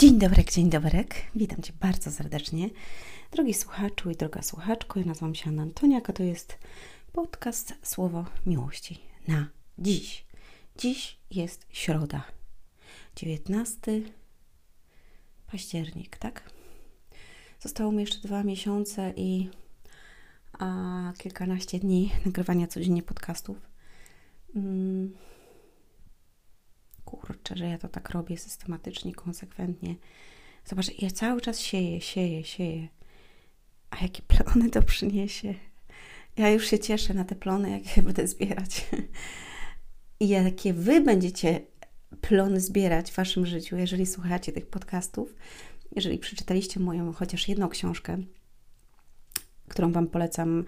Dzień dobry, dzień dobry. Witam Cię bardzo serdecznie. Drogi słuchaczu i droga słuchaczko, ja nazywam się Anna Antoniak, a to jest podcast Słowo Miłości na dziś. Dziś jest środa, 19 październik, tak? Zostało mi jeszcze dwa miesiące i a, kilkanaście dni nagrywania codziennie podcastów. Mm kurczę, że ja to tak robię systematycznie, konsekwentnie. Zobacz, ja cały czas sieję, sieję, sieję. A jakie plony to przyniesie? Ja już się cieszę na te plony, jak je będę zbierać. I jakie Wy będziecie plony zbierać w Waszym życiu, jeżeli słuchacie tych podcastów, jeżeli przeczytaliście moją chociaż jedną książkę, którą Wam polecam,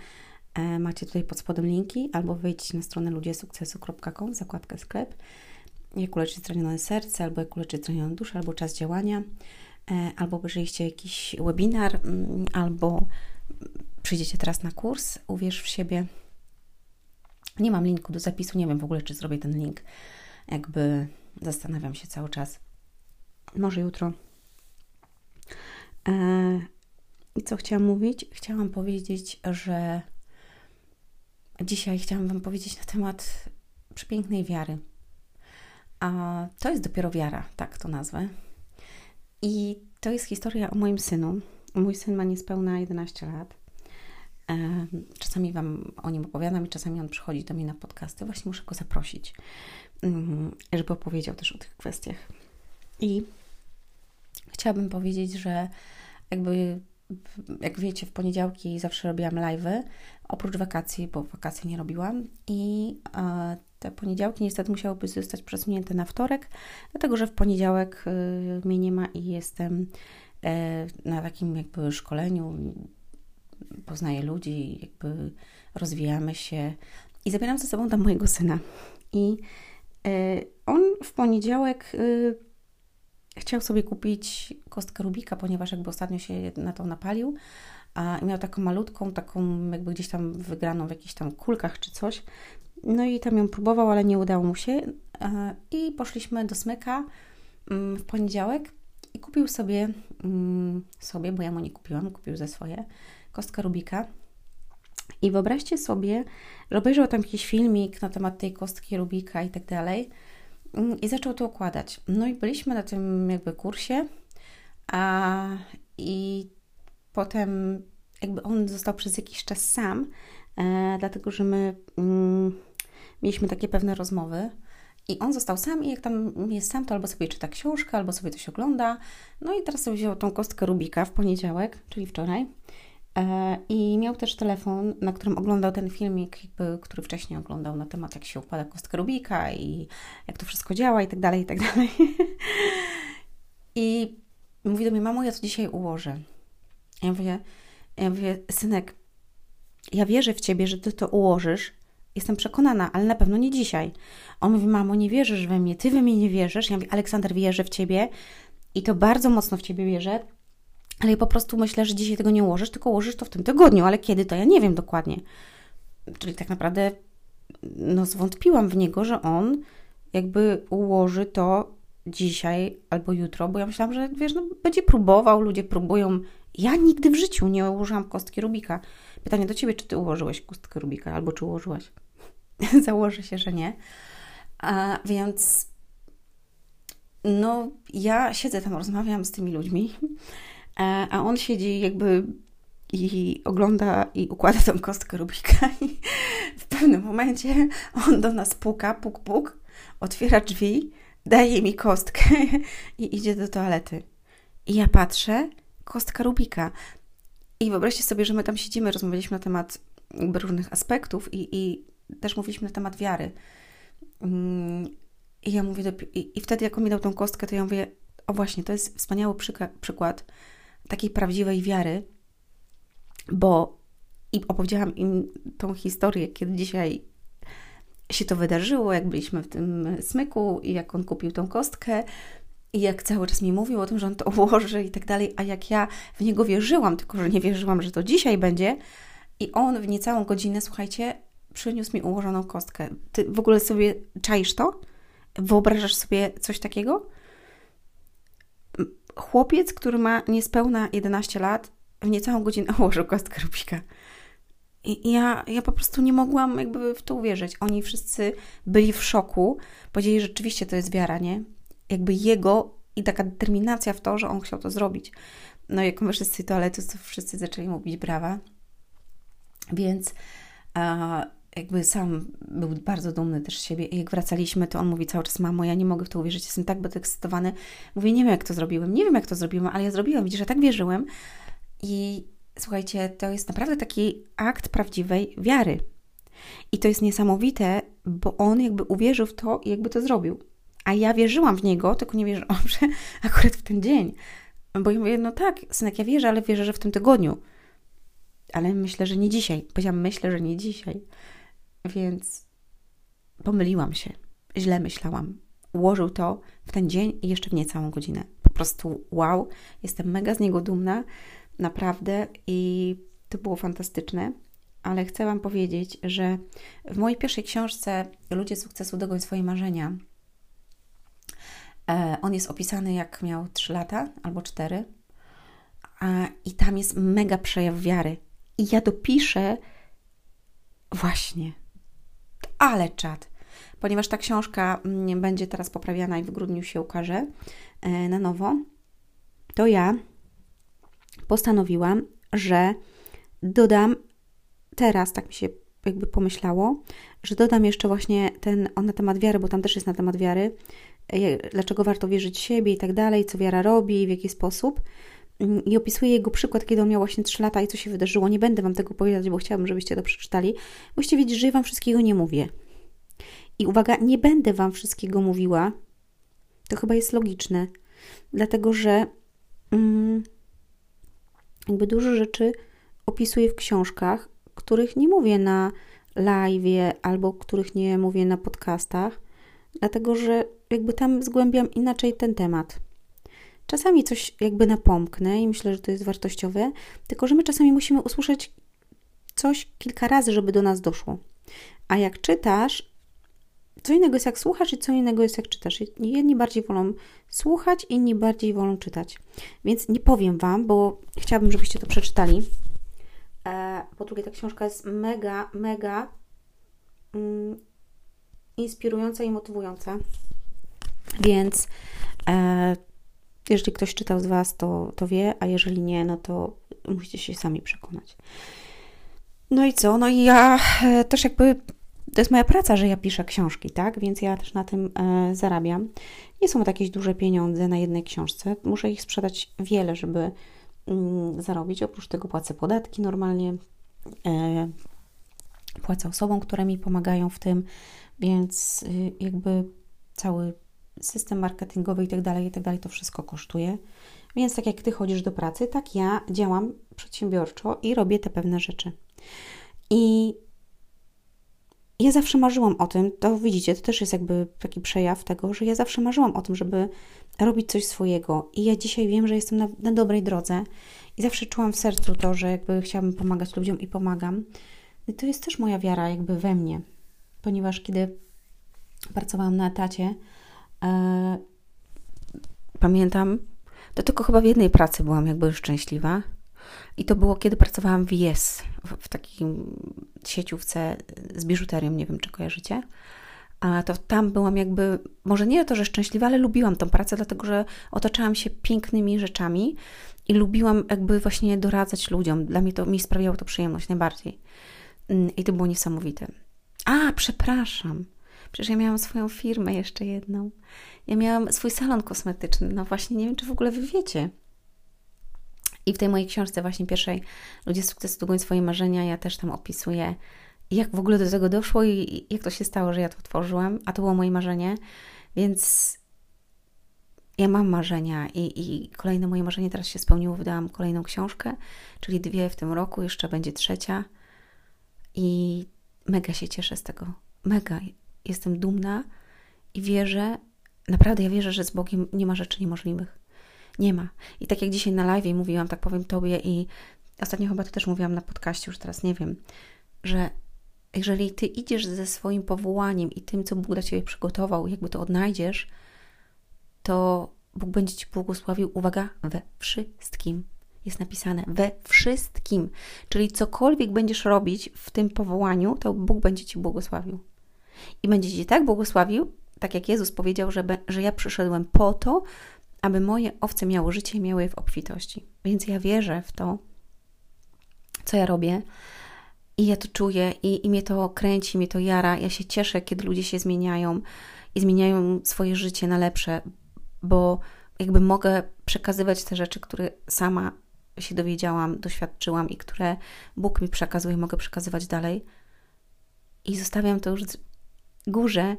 e, macie tutaj pod spodem linki, albo wejdźcie na stronę ludziesukcesu.com, zakładkę sklep jak uleczyć zranione serce, albo jak uleczyć zranioną duszę, albo czas działania, e, albo obejrzyjcie jakiś webinar, mm, albo przyjdziecie teraz na kurs Uwierz w siebie. Nie mam linku do zapisu, nie wiem w ogóle, czy zrobię ten link. Jakby zastanawiam się cały czas. Może jutro. E, I co chciałam mówić? Chciałam powiedzieć, że dzisiaj chciałam Wam powiedzieć na temat przepięknej wiary. A to jest dopiero wiara, tak to nazwę. I to jest historia o moim synu. Mój syn ma niespełna 11 lat. Czasami Wam o nim opowiadam i czasami on przychodzi do mnie na podcasty. Właśnie muszę go zaprosić, mm, żeby opowiedział też o tych kwestiach. I chciałabym powiedzieć, że jakby, jak wiecie, w poniedziałki zawsze robiłam live'y, oprócz wakacji, bo wakacje nie robiłam. I te poniedziałki niestety musiałyby zostać przesunięte na wtorek, dlatego że w poniedziałek y, mnie nie ma i jestem e, na takim jakby szkoleniu, poznaję ludzi, jakby rozwijamy się i zabieram ze sobą tam mojego syna. I e, on w poniedziałek chciał sobie kupić kostkę Rubika, ponieważ jakby ostatnio się na to napalił, a miał taką malutką, taką jakby gdzieś tam wygraną w jakichś tam kulkach czy coś. No i tam ją próbował, ale nie udało mu się. E, I poszliśmy do Smyka mm, w poniedziałek i kupił sobie, mm, sobie, bo ja mu nie kupiłam, kupił ze swoje, kostkę Rubika. I wyobraźcie sobie, obejrzał tam jakiś filmik na temat tej kostki Rubika i tak dalej i zaczął to układać. No i byliśmy na tym jakby kursie a, i potem jakby on został przez jakiś czas sam, e, dlatego że my mm, mieliśmy takie pewne rozmowy. I on został sam i jak tam jest sam, to albo sobie czyta książkę, albo sobie coś ogląda. No i teraz sobie wziął tą kostkę Rubika w poniedziałek, czyli wczoraj. E, I miał też telefon, na którym oglądał ten filmik, który wcześniej oglądał na temat, jak się układa kostkę Rubika i jak to wszystko działa i tak dalej, i tak dalej. I mówi do mnie, mamo, ja to dzisiaj ułożę. Ja mówię, ja mówię, synek, ja wierzę w Ciebie, że Ty to ułożysz, Jestem przekonana, ale na pewno nie dzisiaj. On mówi, mamo, nie wierzysz we mnie, ty we mnie nie wierzysz. Ja mówię, Aleksander, wierzę w ciebie i to bardzo mocno w ciebie wierzę, ale po prostu myślę, że dzisiaj tego nie ułożysz, tylko ułożysz to w tym tygodniu, ale kiedy to ja nie wiem dokładnie. Czyli tak naprawdę no zwątpiłam w niego, że on jakby ułoży to dzisiaj albo jutro, bo ja myślałam, że wiesz, no, będzie próbował, ludzie próbują. Ja nigdy w życiu nie ułożyłam kostki Rubika. Pytanie do Ciebie, czy Ty ułożyłeś kostkę Rubika, albo czy ułożyłaś? Założę się, że nie. A więc no, ja siedzę tam, rozmawiam z tymi ludźmi, a on siedzi jakby i ogląda i układa tą kostkę Rubika i w pewnym momencie on do nas puka, puk, puk, otwiera drzwi, daje mi kostkę i idzie do toalety. I ja patrzę, kostka Rubika. I wyobraźcie sobie, że my tam siedzimy, rozmawialiśmy na temat różnych aspektów i, i też mówiliśmy na temat wiary. Mm, I ja mówię, do, i, i, wtedy jak on mi dał tą kostkę, to ja mówię, o właśnie, to jest wspaniały przykład takiej prawdziwej wiary, bo i opowiedziałam im tą historię, kiedy dzisiaj się to wydarzyło, jak byliśmy w tym smyku i jak on kupił tą kostkę i jak cały czas mi mówił o tym, że on to ułoży i tak dalej, a jak ja w niego wierzyłam, tylko że nie wierzyłam, że to dzisiaj będzie, i on w niecałą godzinę, słuchajcie, przyniósł mi ułożoną kostkę. Ty w ogóle sobie czaisz to? Wyobrażasz sobie coś takiego? Chłopiec, który ma niespełna 11 lat, w niecałą godzinę ułożył kostkę Rubika. I ja, ja po prostu nie mogłam jakby w to uwierzyć. Oni wszyscy byli w szoku. Powiedzieli, że rzeczywiście to jest wiara, nie? Jakby jego i taka determinacja w to, że on chciał to zrobić. No jak my wszyscy toalety, to wszyscy zaczęli mówić brawa. Więc a, jakby sam był bardzo dumny też z siebie. I jak wracaliśmy, to on mówi cały czas, mamo, ja nie mogę w to uwierzyć, jestem tak podekscytowany. Mówię, nie wiem jak to zrobiłem, nie wiem jak to zrobiłem, ale ja zrobiłem, widzisz, że tak wierzyłem. I słuchajcie, to jest naprawdę taki akt prawdziwej wiary. I to jest niesamowite, bo on jakby uwierzył w to i jakby to zrobił. A ja wierzyłam w niego, tylko nie wierzyłam, że akurat w ten dzień. Bo ja mówię, no tak, synek, ja wierzę, ale wierzę, że w tym tygodniu. Ale myślę, że nie dzisiaj. Powiedziałam, myślę, że nie dzisiaj. Więc pomyliłam się. Źle myślałam. Ułożył to w ten dzień i jeszcze w niecałą godzinę. Po prostu wow, jestem mega z niego dumna, naprawdę i to było fantastyczne. Ale chcę Wam powiedzieć, że w mojej pierwszej książce Ludzie sukcesu dogoń swoje marzenia e, on jest opisany jak miał 3 lata albo 4 i tam jest mega przejaw wiary. I ja dopiszę właśnie, ale czad, ponieważ ta książka mm, będzie teraz poprawiana i w grudniu się ukaże e, na nowo, to ja postanowiłam, że dodam teraz, tak mi się jakby pomyślało, że dodam jeszcze właśnie ten on na temat wiary, bo tam też jest na temat wiary, e, dlaczego warto wierzyć w siebie i tak dalej, co wiara robi w jaki sposób. Mm, I opisuję jego przykład, kiedy on miał właśnie 3 lata i co się wydarzyło. Nie będę Wam tego powiedzieć, bo chciałabym, żebyście to przeczytali. Musicie wiedzieć, że ja Wam wszystkiego nie mówię. I uwaga, nie będę Wam wszystkiego mówiła. To chyba jest logiczne, dlatego że mm, jakby dużo rzeczy opisuję w książkach, których nie mówię na live albo których nie mówię na podcastach, dlatego że jakby tam zgłębiam inaczej ten temat. Czasami coś jakby napomknę i myślę, że to jest wartościowe, tylko że my czasami musimy usłyszeć coś kilka razy, żeby do nas doszło. A jak czytasz, co innego jest jak słuchasz i co innego jest jak czytasz. Jedni bardziej wolą słuchać, inni bardziej wolą czytać. Więc nie powiem Wam, bo chciałabym, żebyście to przeczytali. E, po drugie, ta książka jest mega, mega mm, inspirująca i motywująca. Więc e, jeżeli ktoś czytał z Was, to, to wie, a jeżeli nie, no to musicie się sami przekonać. No i co? No i ja e, też jakby to jest moja praca, że ja piszę książki, tak? Więc ja też na tym e, zarabiam. Nie są to jakieś duże pieniądze na jednej książce. Muszę ich sprzedać wiele, żeby mm, zarobić. Oprócz tego płacę podatki normalnie. E, płacę osobom, które mi pomagają w tym, więc y, jakby cały system marketingowy i tak dalej, i tak to wszystko kosztuje. Więc tak jak Ty chodzisz do pracy, tak ja działam przedsiębiorczo i robię te pewne rzeczy. I ja zawsze marzyłam o tym, to widzicie, to też jest jakby taki przejaw tego, że ja zawsze marzyłam o tym, żeby robić coś swojego. I ja dzisiaj wiem, że jestem na, na dobrej drodze i zawsze czułam w sercu to, że jakby chciałabym pomagać ludziom i pomagam. I to jest też moja wiara jakby we mnie, ponieważ kiedy pracowałam na etacie, pamiętam, to tylko chyba w jednej pracy byłam jakby szczęśliwa. I to było, kiedy pracowałam w Yes, w, w takim sieciówce z biżuterią, nie wiem, czy kojarzycie. A to tam byłam jakby, może nie to, że szczęśliwa, ale lubiłam tą pracę, dlatego że otaczałam się pięknymi rzeczami i lubiłam jakby właśnie doradzać ludziom. Dla mnie to mi sprawiało to przyjemność najbardziej. Mm, I to było niesamowite. A, przepraszam. Przecież ja miałam swoją firmę jeszcze jedną. Ja miałam swój salon kosmetyczny. No właśnie, nie wiem, czy w ogóle wy wiecie. I w tej mojej książce, właśnie pierwszej, Ludzie sukcesu długoń swoje marzenia, ja też tam opisuję, jak w ogóle do tego doszło i jak to się stało, że ja to otworzyłam, a to było moje marzenie. Więc ja mam marzenia i, i kolejne moje marzenie teraz się spełniło. Wydałam kolejną książkę, czyli dwie w tym roku, jeszcze będzie trzecia. I mega się cieszę z tego. Mega. Jestem dumna i wierzę, naprawdę ja wierzę, że z Bogiem nie ma rzeczy niemożliwych. Nie ma. I tak jak dzisiaj na live mówiłam, tak powiem Tobie i ostatnio chyba to też mówiłam na podcaście, już teraz nie wiem, że jeżeli Ty idziesz ze swoim powołaniem i tym, co Bóg dla Ciebie przygotował, jakby to odnajdziesz, to Bóg będzie Ci błogosławił, uwaga, we wszystkim. Jest napisane we wszystkim. Czyli cokolwiek będziesz robić w tym powołaniu, to Bóg będzie Ci błogosławił. I będzie Ci tak błogosławił, tak jak Jezus powiedział, że, że ja przyszedłem po to, aby moje owce miały życie i miały je w obfitości. Więc ja wierzę w to, co ja robię. I ja to czuję, i, i mnie to kręci, mnie to jara. Ja się cieszę, kiedy ludzie się zmieniają i zmieniają swoje życie na lepsze, bo jakby mogę przekazywać te rzeczy, które sama się dowiedziałam, doświadczyłam i które Bóg mi przekazuje, mogę przekazywać dalej. I zostawiam to już górze,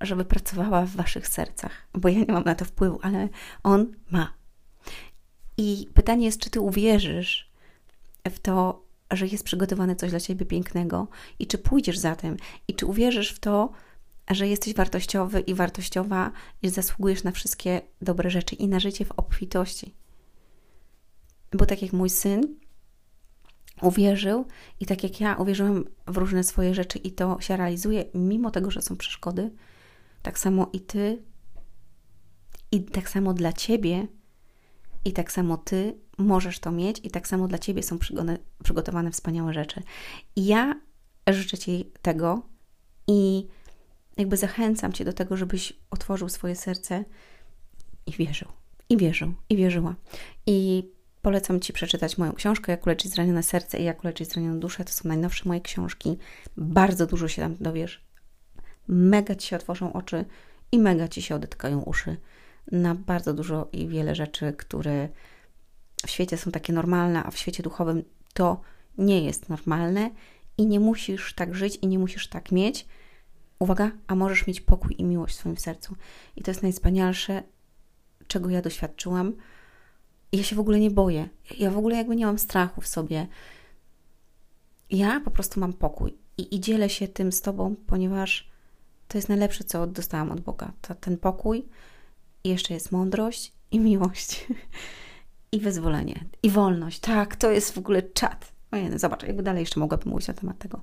żeby pracowała w waszych sercach, bo ja nie mam na to wpływu, ale On ma. I pytanie jest, czy ty uwierzysz w to, że jest przygotowane coś dla ciebie pięknego i czy pójdziesz za tym i czy uwierzysz w to, że jesteś wartościowy i wartościowa i zasługujesz na wszystkie dobre rzeczy i na życie w obfitości. Bo tak jak mój syn uwierzył i tak jak ja uwierzyłam w różne swoje rzeczy i to się realizuje, mimo tego, że są przeszkody, tak samo i ty, i tak samo dla ciebie, i tak samo ty możesz to mieć, i tak samo dla ciebie są przygotowane wspaniałe rzeczy. I ja życzę ci tego i jakby zachęcam cię do tego, żebyś otworzył swoje serce i wierzył, i wierzył, i wierzyła. I polecam Ci przeczytać moją książkę Jak uleczyć zranione serce i Jak uleczyć zranioną duszę. To są najnowsze moje książki. Bardzo dużo się tam dowiesz mega ci się otworzą oczy i mega ci się odetkają uszy na bardzo dużo i wiele rzeczy, które w świecie są takie normalne, a w świecie duchowym to nie jest normalne i nie musisz tak żyć i nie musisz tak mieć. Uwaga, a możesz mieć pokój i miłość w swoim sercu. I to jest najwspanialsze, czego ja doświadczyłam. Ja się w ogóle nie boję. Ja w ogóle jakby nie mam strachu w sobie. Ja po prostu mam pokój i, i dzielę się tym z Tobą, ponieważ to jest najlepsze, co dostałam od Boga. To, ten pokój, i jeszcze jest mądrość i miłość. I wyzwolenie, i wolność. Tak, to jest w ogóle czat. Ojej, zobacz, jakby dalej jeszcze mogłabym mówić na temat tego.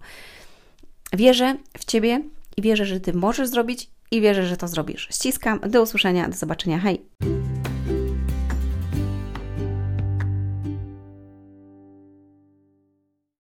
Wierzę w Ciebie i wierzę, że Ty możesz zrobić i wierzę, że to zrobisz. Ściskam. Do usłyszenia. Do zobaczenia. Hej!